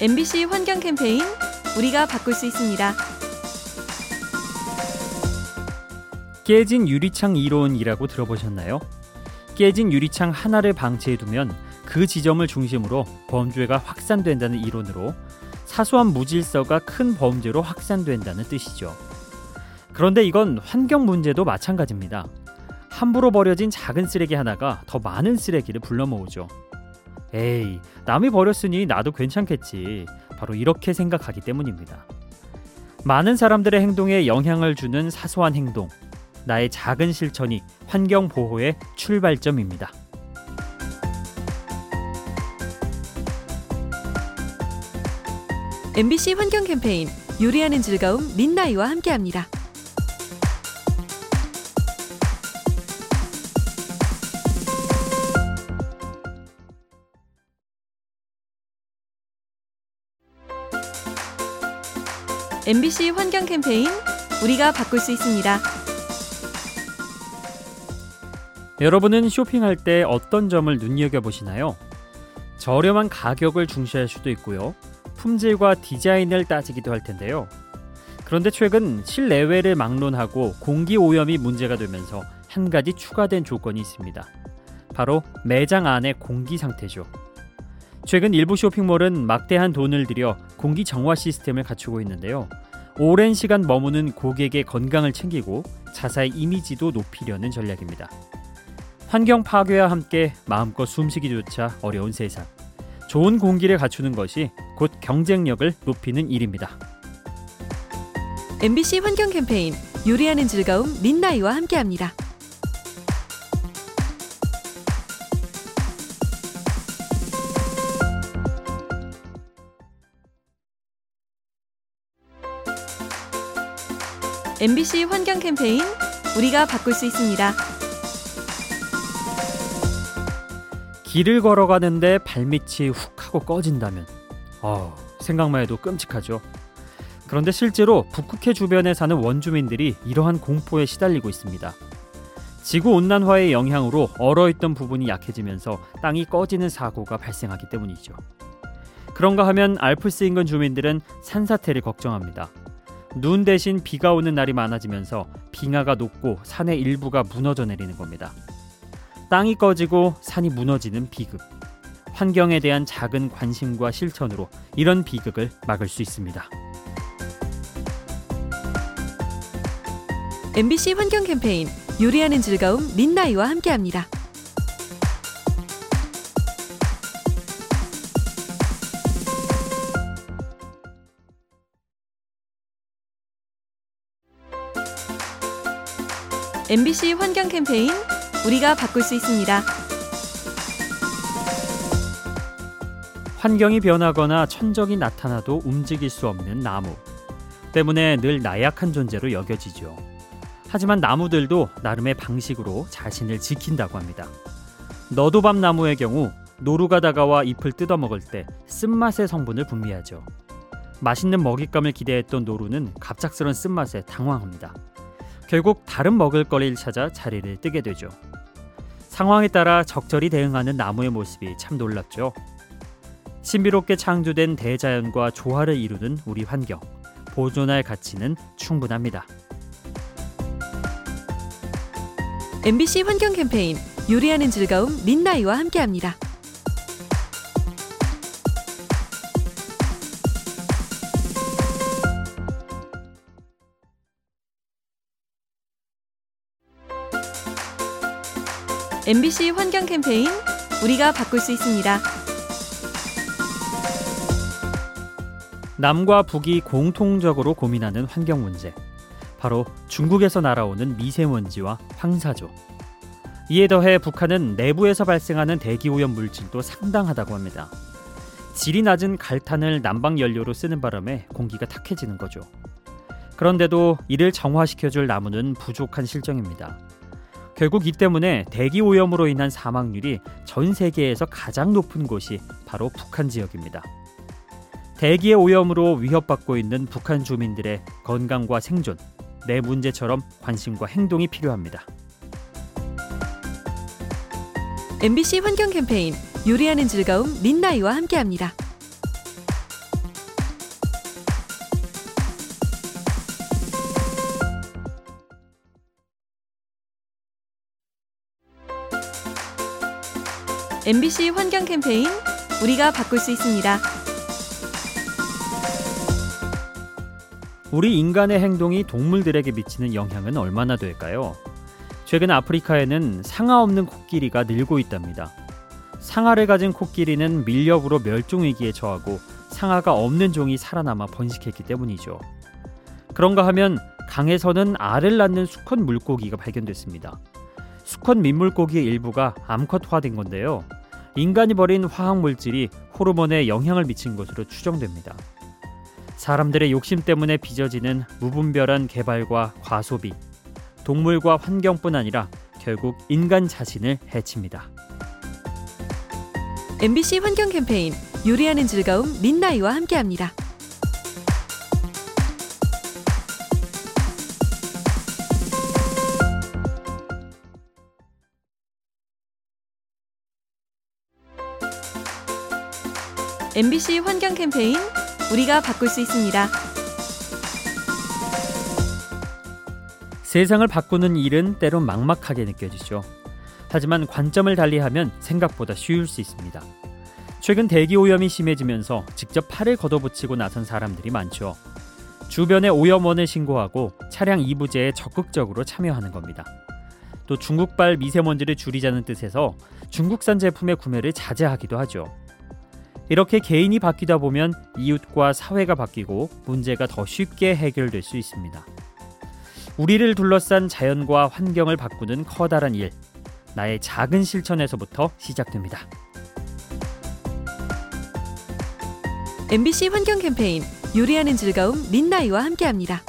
MBC 환경 캠페인 우리가 바꿀 수 있습니다. 깨진 유리창 이론이라고 들어보셨나요? 깨진 유리창 하나를 방치해두면 그 지점을 중심으로 범죄가 확산된다는 이론으로 사소한 무질서가 큰 범죄로 확산된다는 뜻이죠. 그런데 이건 환경 문제도 마찬가지입니다. 함부로 버려진 작은 쓰레기 하나가 더 많은 쓰레기를 불러 모으죠. 에이, 남이 버렸으니 나도 괜찮겠지. 바로 이렇게 생각하기 때문입니다. 많은 사람들의 행동에 영향을 주는 사소한 행동, 나의 작은 실천이 환경 보호의 출발점입니다. MBC 환경 캠페인 요리하는 즐거움 민나이와 함께합니다. MBC 환경 캠페인 우리가 바꿀 수 있습니다. 여러분은 쇼핑할 때 어떤 점을 눈여겨 보시나요? 저렴한 가격을 중시할 수도 있고요. 품질과 디자인을 따지기도 할 텐데요. 그런데 최근 실내외를 막론하고 공기 오염이 문제가 되면서 한 가지 추가된 조건이 있습니다. 바로 매장 안의 공기 상태죠. 최근 일부 쇼핑몰은 막대한 돈을 들여 공기 정화 시스템을 갖추고 있는데요. 오랜 시간 머무는 고객의 건강을 챙기고 자사의 이미지도 높이려는 전략입니다. 환경 파괴와 함께 마음껏 숨쉬기조차 어려운 세상. 좋은 공기를 갖추는 것이 곧 경쟁력을 높이는 일입니다. MBC 환경 캠페인 요리하는 즐거움 민나이와 함께합니다. MBC 환경 캠페인 우리가 바꿀 수 있습니다. 길을 걸어가는데 발밑이 훅 하고 꺼진다면 어, 생각만 해도 끔찍하죠. 그런데 실제로 북극해 주변에 사는 원주민들이 이러한 공포에 시달리고 있습니다. 지구 온난화의 영향으로 얼어있던 부분이 약해지면서 땅이 꺼지는 사고가 발생하기 때문이죠. 그런가 하면 알프스 인근 주민들은 산사태를 걱정합니다. 눈 대신 비가 오는 날이 많아지면서 빙하가 녹고 산의 일부가 무너져 내리는 겁니다. 땅이 꺼지고 산이 무너지는 비극. 환경에 대한 작은 관심과 실천으로 이런 비극을 막을 수 있습니다. MBC 환경 캠페인 요리하는 즐거움 민나이와 함께합니다. MBC 환경 캠페인 우리가 바꿀 수 있습니다. 환경이 변하거나 천적이 나타나도 움직일 수 없는 나무 때문에 늘 나약한 존재로 여겨지죠. 하지만 나무들도 나름의 방식으로 자신을 지킨다고 합니다. 너도밤 나무의 경우 노루가 다가와 잎을 뜯어먹을 때 쓴맛의 성분을 분비하죠. 맛있는 먹잇감을 기대했던 노루는 갑작스런 쓴맛에 당황합니다. 결국 다른 먹을거리를 찾아 자리를 뜨게 되죠. 상황에 따라 적절히 대응하는 나무의 모습이 참 놀랍죠. 신비롭게 창조된 대자연과 조화를 이루는 우리 환경, 보존할 가치는 충분합니다. MBC 환경 캠페인 요리하는 즐거움 민나이와 함께합니다. MBC 환경 캠페인 우리가 바꿀 수 있습니다. 남과 북이 공통적으로 고민하는 환경 문제. 바로 중국에서 날아오는 미세먼지와 황사죠. 이에 더해 북한은 내부에서 발생하는 대기 오염 물질도 상당하다고 합니다. 질이 낮은 갈탄을 난방 연료로 쓰는 바람에 공기가 탁해지는 거죠. 그런데도 이를 정화시켜줄 나무는 부족한 실정입니다. 결국 이 때문에 대기 오염으로 인한 사망률이 전 세계에서 가장 높은 곳이 바로 북한 지역입니다. 대기의 오염으로 위협받고 있는 북한 주민들의 건강과 생존, 내 문제처럼 관심과 행동이 필요합니다. MBC 환경 캠페인 요리하는 즐거움 민나이와 함께합니다. MBC 환경 캠페인 우리가 바꿀 수 있습니다. 우리 인간의 행동이 동물들에게 미치는 영향은 얼마나 될까요? 최근 아프리카에는 상아 없는 코끼리가 늘고 있답니다. 상아를 가진 코끼리는 밀렵으로 멸종 위기에 처하고 상아가 없는 종이 살아남아 번식했기 때문이죠. 그런가 하면 강에서는 알을 낳는 수컷 물고기가 발견됐습니다. 수컷 민물고기의 일부가 암컷화된 건데요. 인간이 버린 화학 물질이 호르몬에 영향을 미친 것으로 추정됩니다. 사람들의 욕심 때문에 빚어지는 무분별한 개발과 과소비, 동물과 환경뿐 아니라 결국 인간 자신을 해칩니다. MBC 환경 캠페인 요리하는 즐거움 민나이와 함께합니다. MBC 환경 캠페인 우리가 바꿀 수 있습니다. 세상을 바꾸는 일은 때론 막막하게 느껴지죠. 하지만 관점을 달리하면 생각보다 쉬울 수 있습니다. 최근 대기 오염이 심해지면서 직접 팔을 걷어붙이고 나선 사람들이 많죠. 주변에 오염원을 신고하고 차량 이부제에 적극적으로 참여하는 겁니다. 또 중국발 미세먼지를 줄이자는 뜻에서 중국산 제품의 구매를 자제하기도 하죠. 이렇게 개인이 바뀌다 보면 이웃과 사회가 바뀌고 문제가 더 쉽게 해결될 수 있습니다. 우리를 둘러싼 자연과 환경을 바꾸는 커다란 일, 나의 작은 실천에서부터 시작됩니다. MBC 환경 캠페인 요리하는 즐거움 민나이와 함께합니다.